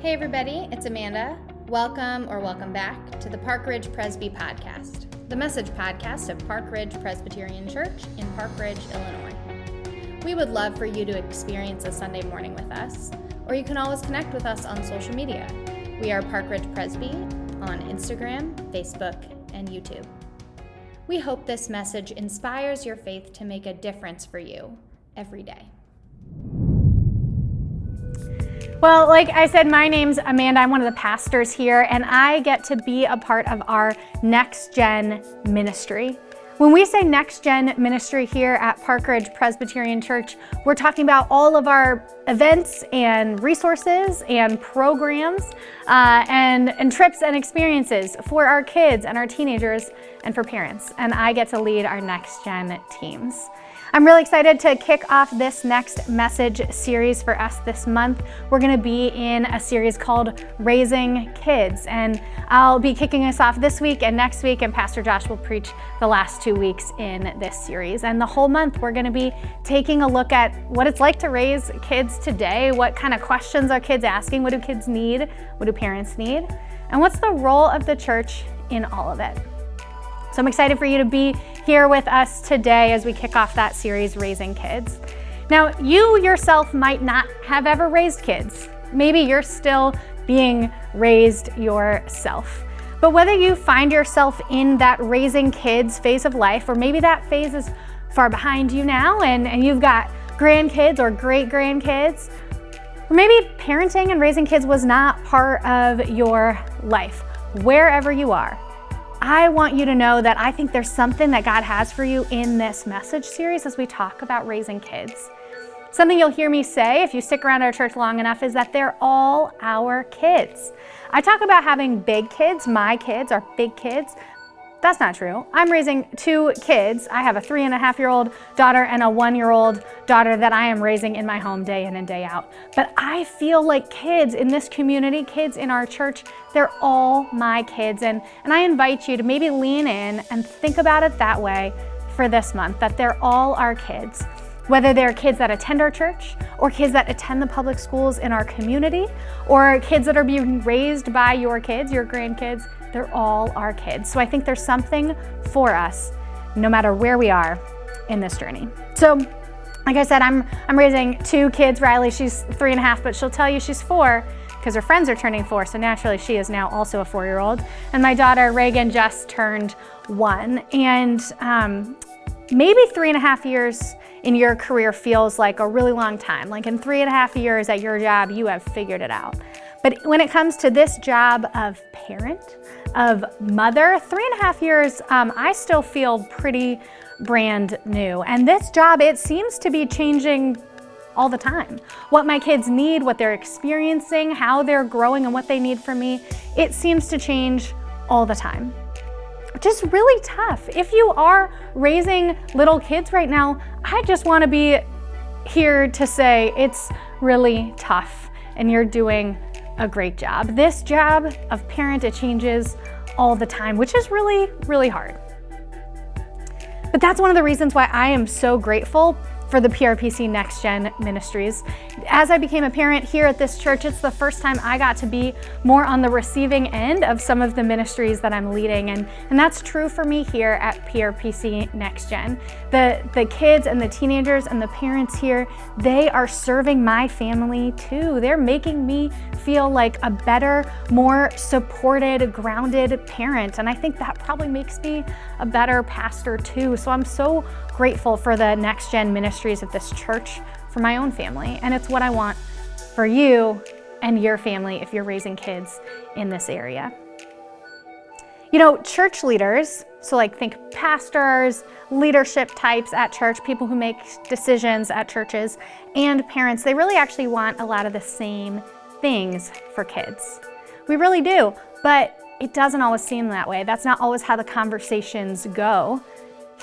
Hey, everybody, it's Amanda. Welcome or welcome back to the Park Ridge Presby Podcast, the message podcast of Park Ridge Presbyterian Church in Park Ridge, Illinois. We would love for you to experience a Sunday morning with us, or you can always connect with us on social media. We are Park Ridge Presby on Instagram, Facebook, and YouTube. We hope this message inspires your faith to make a difference for you every day. Well, like I said, my name's Amanda. I'm one of the pastors here, and I get to be a part of our Next Gen ministry. When we say Next Gen ministry here at Park Ridge Presbyterian Church, we're talking about all of our events and resources and programs uh, and, and trips and experiences for our kids and our teenagers and for parents. And I get to lead our Next Gen teams. I'm really excited to kick off this next message series for us this month. We're going to be in a series called Raising Kids, and I'll be kicking us off this week and next week, and Pastor Josh will preach the last two weeks in this series. And the whole month, we're going to be taking a look at what it's like to raise kids today, what kind of questions are kids asking, what do kids need, what do parents need, and what's the role of the church in all of it. So I'm excited for you to be here with us today as we kick off that series, Raising Kids. Now, you yourself might not have ever raised kids. Maybe you're still being raised yourself. But whether you find yourself in that raising kids phase of life, or maybe that phase is far behind you now and, and you've got grandkids or great grandkids, or maybe parenting and raising kids was not part of your life, wherever you are, I want you to know that I think there's something that God has for you in this message series as we talk about raising kids. Something you'll hear me say if you stick around our church long enough is that they're all our kids. I talk about having big kids, my kids are big kids, that's not true. I'm raising two kids. I have a three and a half year old daughter and a one year old daughter that I am raising in my home day in and day out. But I feel like kids in this community, kids in our church, they're all my kids. And, and I invite you to maybe lean in and think about it that way for this month that they're all our kids. Whether they're kids that attend our church, or kids that attend the public schools in our community, or kids that are being raised by your kids, your grandkids, they're all our kids. So I think there's something for us no matter where we are in this journey. So, like I said, I'm, I'm raising two kids. Riley, she's three and a half, but she'll tell you she's four because her friends are turning four. So naturally, she is now also a four year old. And my daughter, Reagan, just turned one. And um, maybe three and a half years in your career feels like a really long time. Like in three and a half years at your job, you have figured it out. But when it comes to this job of parent, of mother, three and a half years, um, I still feel pretty brand new. And this job, it seems to be changing all the time. What my kids need, what they're experiencing, how they're growing, and what they need from me, it seems to change all the time. Is really tough. If you are raising little kids right now, I just want to be here to say it's really tough and you're doing a great job. This job of parent, it changes all the time, which is really, really hard. But that's one of the reasons why I am so grateful for the PRPC Next Gen Ministries. As I became a parent here at this church, it's the first time I got to be more on the receiving end of some of the ministries that I'm leading. And, and that's true for me here at PRPC Next Gen. The, the kids and the teenagers and the parents here, they are serving my family too. They're making me feel like a better, more supported, grounded parent. And I think that probably makes me a better pastor too. So I'm so grateful for the next gen ministries of this church for my own family. And it's what I want for you and your family if you're raising kids in this area. You know, church leaders, so like think pastors, leadership types at church, people who make decisions at churches, and parents, they really actually want a lot of the same things for kids. We really do, but it doesn't always seem that way. That's not always how the conversations go.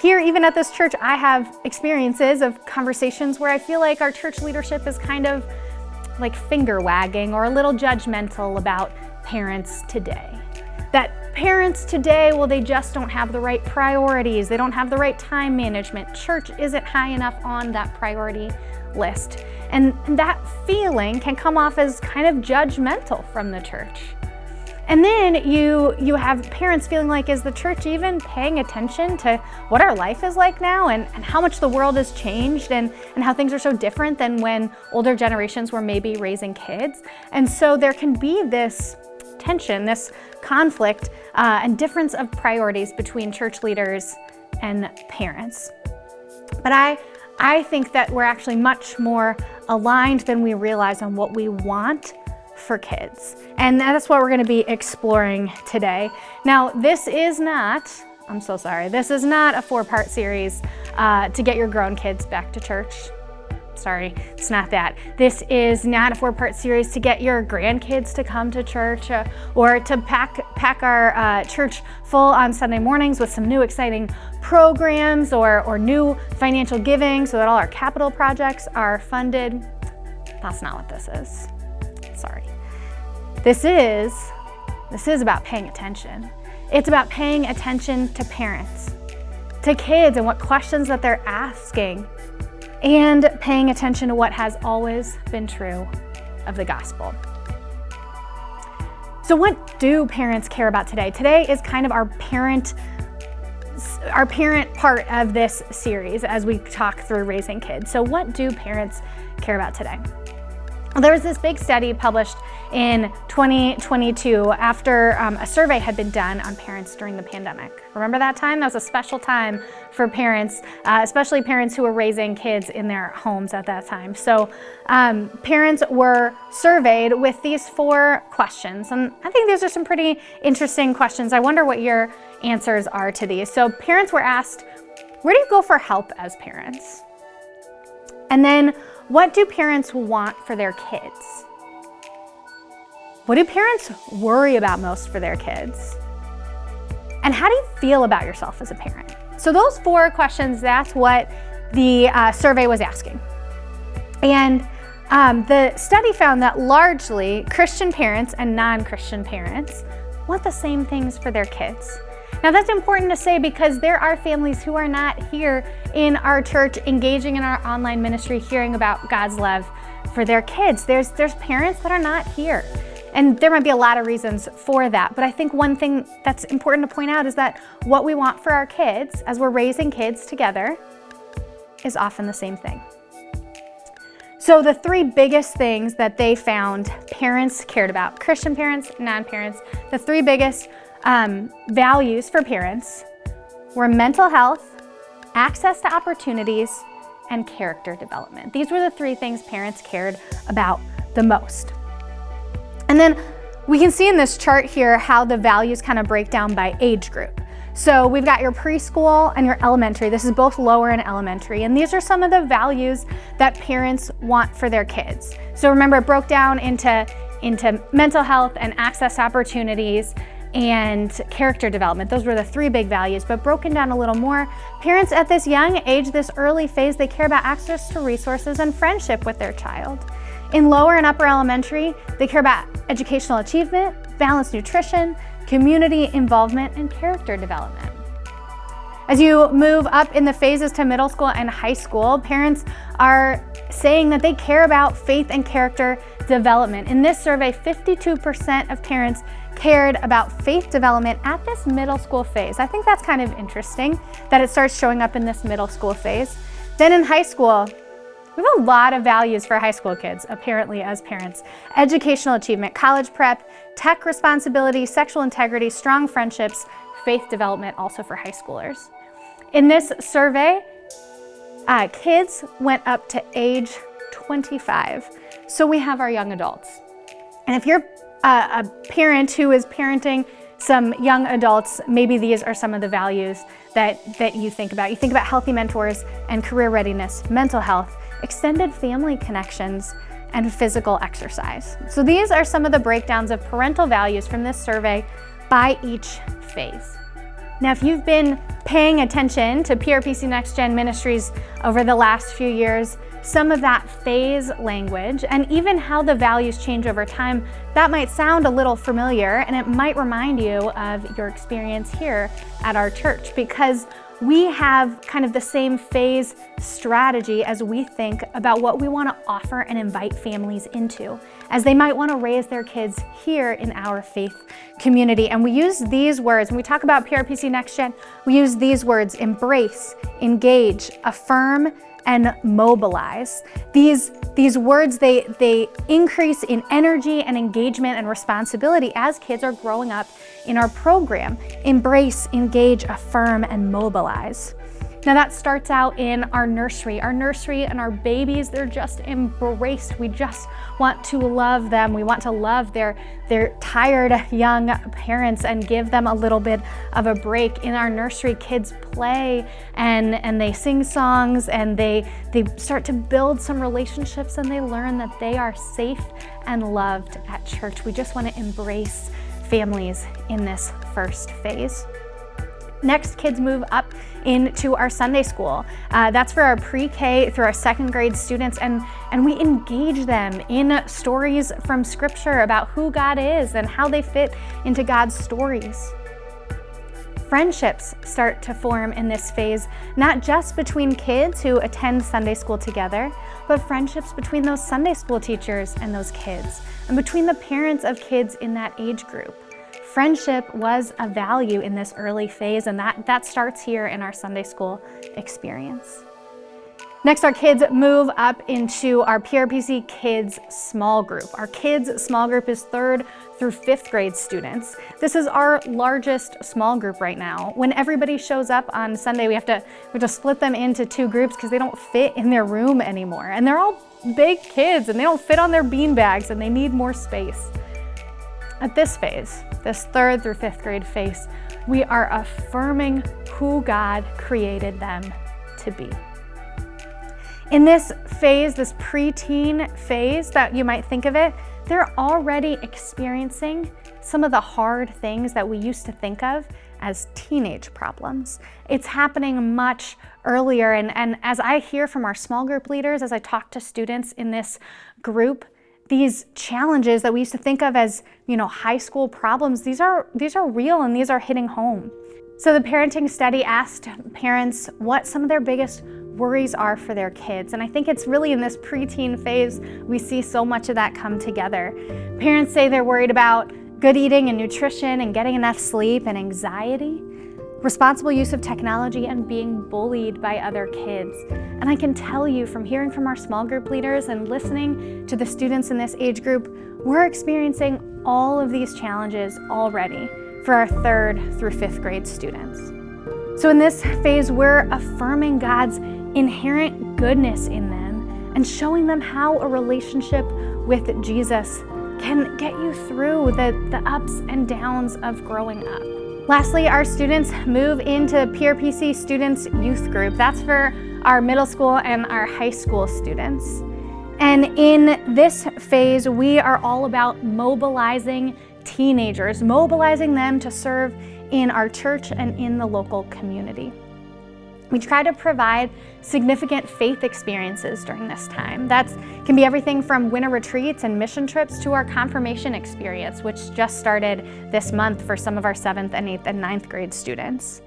Here, even at this church, I have experiences of conversations where I feel like our church leadership is kind of like finger wagging or a little judgmental about parents today. That parents today, well, they just don't have the right priorities, they don't have the right time management. Church isn't high enough on that priority list. And that feeling can come off as kind of judgmental from the church. And then you you have parents feeling like, is the church even paying attention to what our life is like now and, and how much the world has changed and, and how things are so different than when older generations were maybe raising kids? And so there can be this tension, this conflict, uh, and difference of priorities between church leaders and parents. But I I think that we're actually much more aligned than we realize on what we want for kids. And that's what we're going to be exploring today. Now, this is not, I'm so sorry, this is not a four part series uh, to get your grown kids back to church. Sorry, it's not that. This is not a four part series to get your grandkids to come to church uh, or to pack, pack our uh, church full on Sunday mornings with some new exciting programs or, or new financial giving so that all our capital projects are funded. That's not what this is. This is this is about paying attention. It's about paying attention to parents, to kids and what questions that they're asking, and paying attention to what has always been true of the gospel. So what do parents care about today? Today is kind of our parent our parent part of this series as we talk through raising kids. So what do parents care about today? There was this big study published in 2022 after um, a survey had been done on parents during the pandemic. Remember that time? That was a special time for parents, uh, especially parents who were raising kids in their homes at that time. So, um, parents were surveyed with these four questions. And I think these are some pretty interesting questions. I wonder what your answers are to these. So, parents were asked, Where do you go for help as parents? And then, what do parents want for their kids? What do parents worry about most for their kids? And how do you feel about yourself as a parent? So, those four questions, that's what the uh, survey was asking. And um, the study found that largely Christian parents and non Christian parents want the same things for their kids. Now, that's important to say because there are families who are not here in our church engaging in our online ministry, hearing about God's love for their kids. There's, there's parents that are not here. And there might be a lot of reasons for that. But I think one thing that's important to point out is that what we want for our kids as we're raising kids together is often the same thing. So, the three biggest things that they found parents cared about Christian parents, non parents, the three biggest um, values for parents were mental health, access to opportunities, and character development. These were the three things parents cared about the most. And then we can see in this chart here how the values kind of break down by age group. So we've got your preschool and your elementary. This is both lower and elementary. And these are some of the values that parents want for their kids. So remember, it broke down into, into mental health and access opportunities and character development. Those were the three big values, but broken down a little more. Parents at this young age, this early phase, they care about access to resources and friendship with their child. In lower and upper elementary, they care about educational achievement, balanced nutrition, community involvement, and character development. As you move up in the phases to middle school and high school, parents are saying that they care about faith and character development. In this survey, 52% of parents cared about faith development at this middle school phase. I think that's kind of interesting that it starts showing up in this middle school phase. Then in high school, we have a lot of values for high school kids, apparently, as parents educational achievement, college prep, tech responsibility, sexual integrity, strong friendships, faith development, also for high schoolers. In this survey, uh, kids went up to age 25. So we have our young adults. And if you're uh, a parent who is parenting some young adults, maybe these are some of the values that, that you think about. You think about healthy mentors and career readiness, mental health, extended family connections, and physical exercise. So these are some of the breakdowns of parental values from this survey by each phase. Now, if you've been paying attention to PRPC Next Gen Ministries over the last few years, some of that phase language and even how the values change over time, that might sound a little familiar and it might remind you of your experience here at our church because we have kind of the same phase strategy as we think about what we want to offer and invite families into, as they might want to raise their kids here in our faith community. And we use these words, when we talk about PRPC Next Gen, we use these words embrace, engage, affirm, and mobilize. These, these words, they, they increase in energy and engagement and responsibility as kids are growing up in our program. Embrace, engage, affirm, and mobilize. Now, that starts out in our nursery. Our nursery and our babies, they're just embraced. We just want to love them. We want to love their, their tired young parents and give them a little bit of a break. In our nursery, kids play and, and they sing songs and they, they start to build some relationships and they learn that they are safe and loved at church. We just want to embrace families in this first phase. Next, kids move up into our Sunday school. Uh, that's for our pre K through our second grade students, and, and we engage them in stories from Scripture about who God is and how they fit into God's stories. Friendships start to form in this phase, not just between kids who attend Sunday school together, but friendships between those Sunday school teachers and those kids, and between the parents of kids in that age group friendship was a value in this early phase, and that, that starts here in our Sunday school experience. Next, our kids move up into our PRPC Kids small group. Our kids small group is third through fifth grade students. This is our largest small group right now. When everybody shows up on Sunday, we have to, we have to split them into two groups because they don't fit in their room anymore. And they're all big kids and they don't fit on their bean bags and they need more space. At this phase, this third through fifth grade phase, we are affirming who God created them to be. In this phase, this preteen phase that you might think of it, they're already experiencing some of the hard things that we used to think of as teenage problems. It's happening much earlier. And, and as I hear from our small group leaders, as I talk to students in this group, these challenges that we used to think of as, you know, high school problems, these are these are real and these are hitting home. So the parenting study asked parents what some of their biggest worries are for their kids. And I think it's really in this preteen phase we see so much of that come together. Parents say they're worried about good eating and nutrition and getting enough sleep and anxiety responsible use of technology, and being bullied by other kids. And I can tell you from hearing from our small group leaders and listening to the students in this age group, we're experiencing all of these challenges already for our third through fifth grade students. So, in this phase, we're affirming God's inherent goodness in them and showing them how a relationship with Jesus can get you through the, the ups and downs of growing up. Lastly, our students move into PRPC Students Youth Group. That's for our middle school and our high school students. And in this phase, we are all about mobilizing teenagers, mobilizing them to serve in our church and in the local community. We try to provide significant faith experiences during this time. That can be everything from winter retreats and mission trips to our confirmation experience, which just started this month for some of our seventh and eighth and ninth grade students.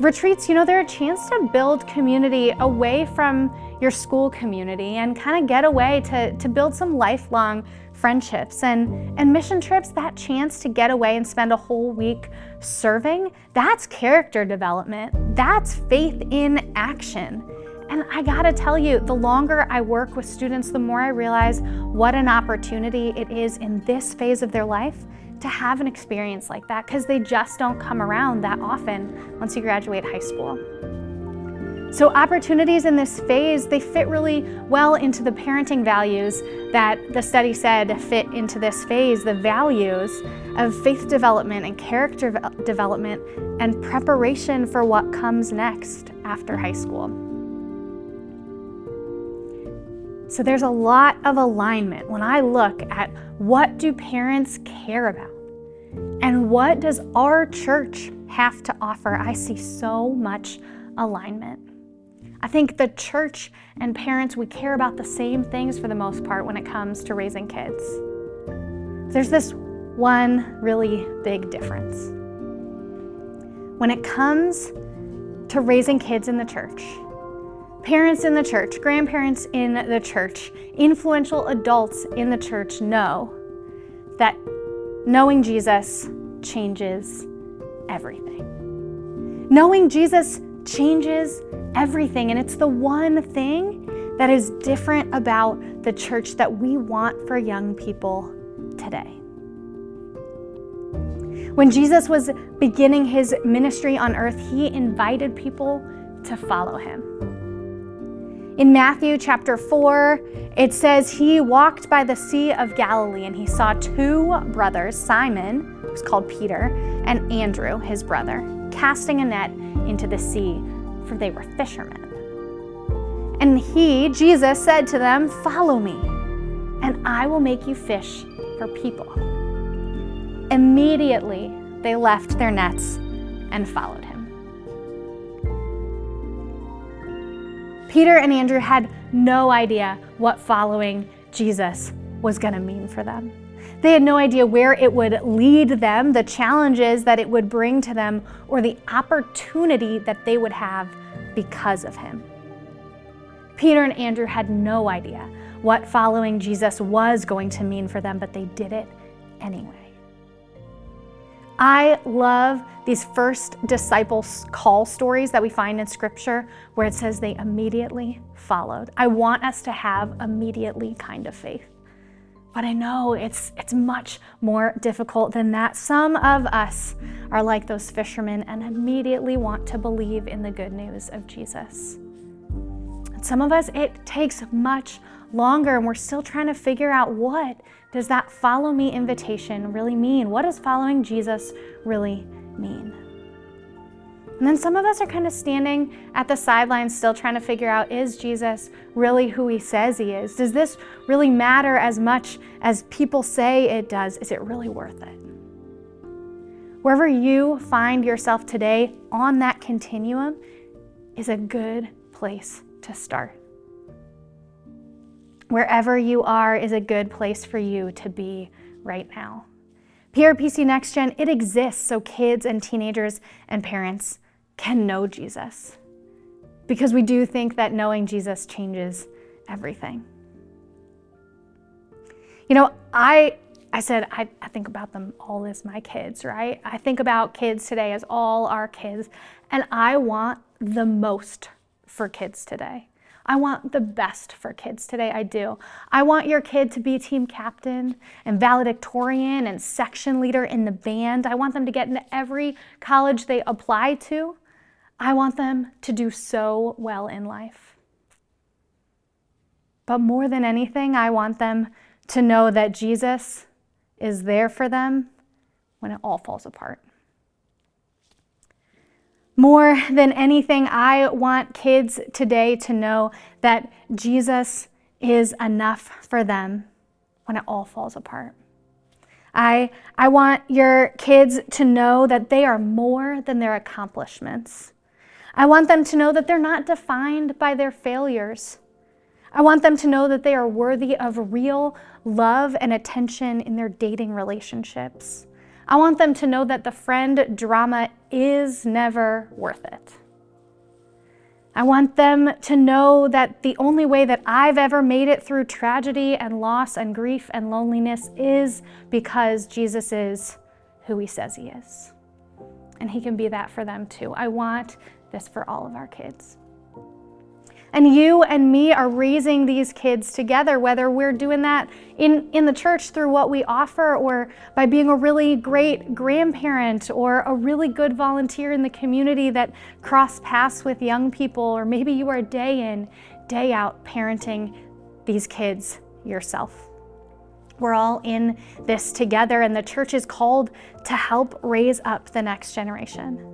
Retreats, you know, they're a chance to build community away from your school community and kind of get away to, to build some lifelong friendships and, and mission trips, that chance to get away and spend a whole week serving, that's character development. That's faith in action. And I gotta tell you, the longer I work with students, the more I realize what an opportunity it is in this phase of their life to have an experience like that because they just don't come around that often once you graduate high school. So opportunities in this phase, they fit really well into the parenting values that the study said fit into this phase, the values of faith development and character development and preparation for what comes next after high school. So there's a lot of alignment when I look at what do parents care about and what does our church have to offer. I see so much alignment. I think the church and parents, we care about the same things for the most part when it comes to raising kids. There's this one really big difference. When it comes to raising kids in the church, parents in the church, grandparents in the church, influential adults in the church know that knowing Jesus changes everything. Knowing Jesus changes everything, and it's the one thing that is different about the church that we want for young people today. When Jesus was beginning his ministry on earth, he invited people to follow him. In Matthew chapter 4, it says he walked by the Sea of Galilee and he saw two brothers, Simon, who's called Peter, and Andrew, his brother, casting a net into the sea, for they were fishermen. And he, Jesus, said to them, Follow me, and I will make you fish for people. Immediately, they left their nets and followed him. Peter and Andrew had no idea what following Jesus was going to mean for them. They had no idea where it would lead them, the challenges that it would bring to them, or the opportunity that they would have because of him. Peter and Andrew had no idea what following Jesus was going to mean for them, but they did it anyway. I love these first disciples call stories that we find in scripture where it says they immediately followed. I want us to have immediately kind of faith. But I know it's it's much more difficult than that. Some of us are like those fishermen and immediately want to believe in the good news of Jesus. Some of us it takes much longer and we're still trying to figure out what does that follow me invitation really mean? What does following Jesus really mean? And then some of us are kind of standing at the sidelines, still trying to figure out is Jesus really who he says he is? Does this really matter as much as people say it does? Is it really worth it? Wherever you find yourself today on that continuum is a good place to start. Wherever you are is a good place for you to be right now. PRPC Next Gen, it exists so kids and teenagers and parents can know Jesus. Because we do think that knowing Jesus changes everything. You know, I I said I, I think about them all as my kids, right? I think about kids today as all our kids, and I want the most for kids today. I want the best for kids today. I do. I want your kid to be team captain and valedictorian and section leader in the band. I want them to get into every college they apply to. I want them to do so well in life. But more than anything, I want them to know that Jesus is there for them when it all falls apart. More than anything, I want kids today to know that Jesus is enough for them when it all falls apart. I, I want your kids to know that they are more than their accomplishments. I want them to know that they're not defined by their failures. I want them to know that they are worthy of real love and attention in their dating relationships. I want them to know that the friend drama is never worth it. I want them to know that the only way that I've ever made it through tragedy and loss and grief and loneliness is because Jesus is who he says he is. And he can be that for them too. I want this for all of our kids. And you and me are raising these kids together, whether we're doing that in, in the church through what we offer or by being a really great grandparent or a really good volunteer in the community that cross paths with young people, or maybe you are day in, day out parenting these kids yourself. We're all in this together, and the church is called to help raise up the next generation.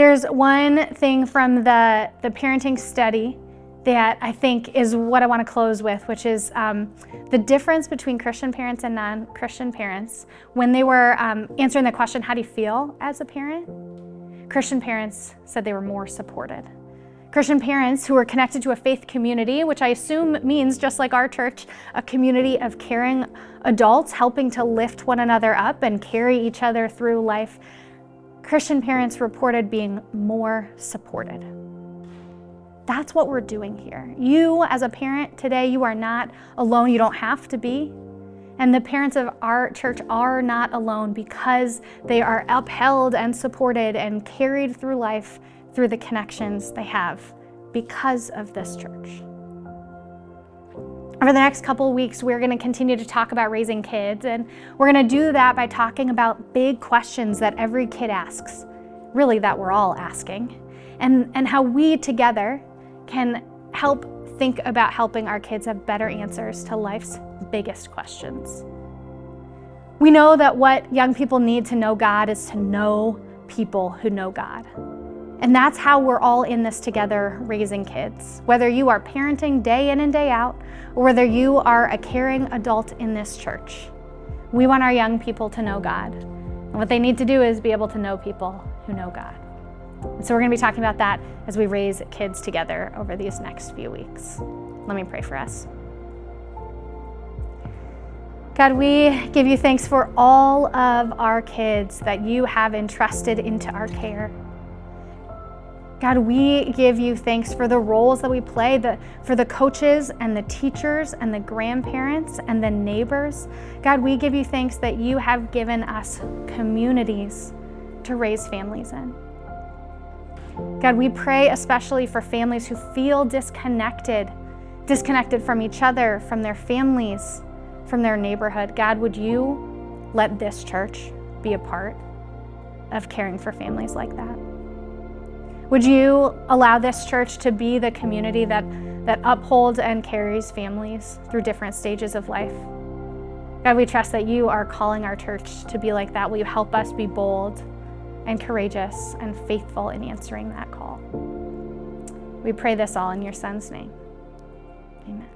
There's one thing from the, the parenting study that I think is what I want to close with, which is um, the difference between Christian parents and non Christian parents. When they were um, answering the question, How do you feel as a parent? Christian parents said they were more supported. Christian parents who were connected to a faith community, which I assume means, just like our church, a community of caring adults helping to lift one another up and carry each other through life Christian parents reported being more supported. That's what we're doing here. You, as a parent today, you are not alone. You don't have to be. And the parents of our church are not alone because they are upheld and supported and carried through life through the connections they have because of this church. Over the next couple weeks, we're going to continue to talk about raising kids, and we're going to do that by talking about big questions that every kid asks, really, that we're all asking, and, and how we together can help think about helping our kids have better answers to life's biggest questions. We know that what young people need to know God is to know people who know God. And that's how we're all in this together raising kids. Whether you are parenting day in and day out, or whether you are a caring adult in this church, we want our young people to know God. And what they need to do is be able to know people who know God. And so we're going to be talking about that as we raise kids together over these next few weeks. Let me pray for us. God, we give you thanks for all of our kids that you have entrusted into our care. God, we give you thanks for the roles that we play, the, for the coaches and the teachers and the grandparents and the neighbors. God, we give you thanks that you have given us communities to raise families in. God, we pray especially for families who feel disconnected, disconnected from each other, from their families, from their neighborhood. God, would you let this church be a part of caring for families like that? Would you allow this church to be the community that, that upholds and carries families through different stages of life? God, we trust that you are calling our church to be like that. Will you help us be bold and courageous and faithful in answering that call? We pray this all in your Son's name. Amen.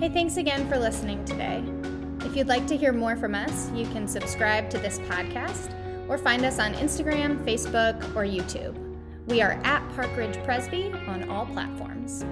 Hey, thanks again for listening today. If you'd like to hear more from us, you can subscribe to this podcast or find us on Instagram, Facebook, or YouTube. We are at Park Ridge Presby on all platforms.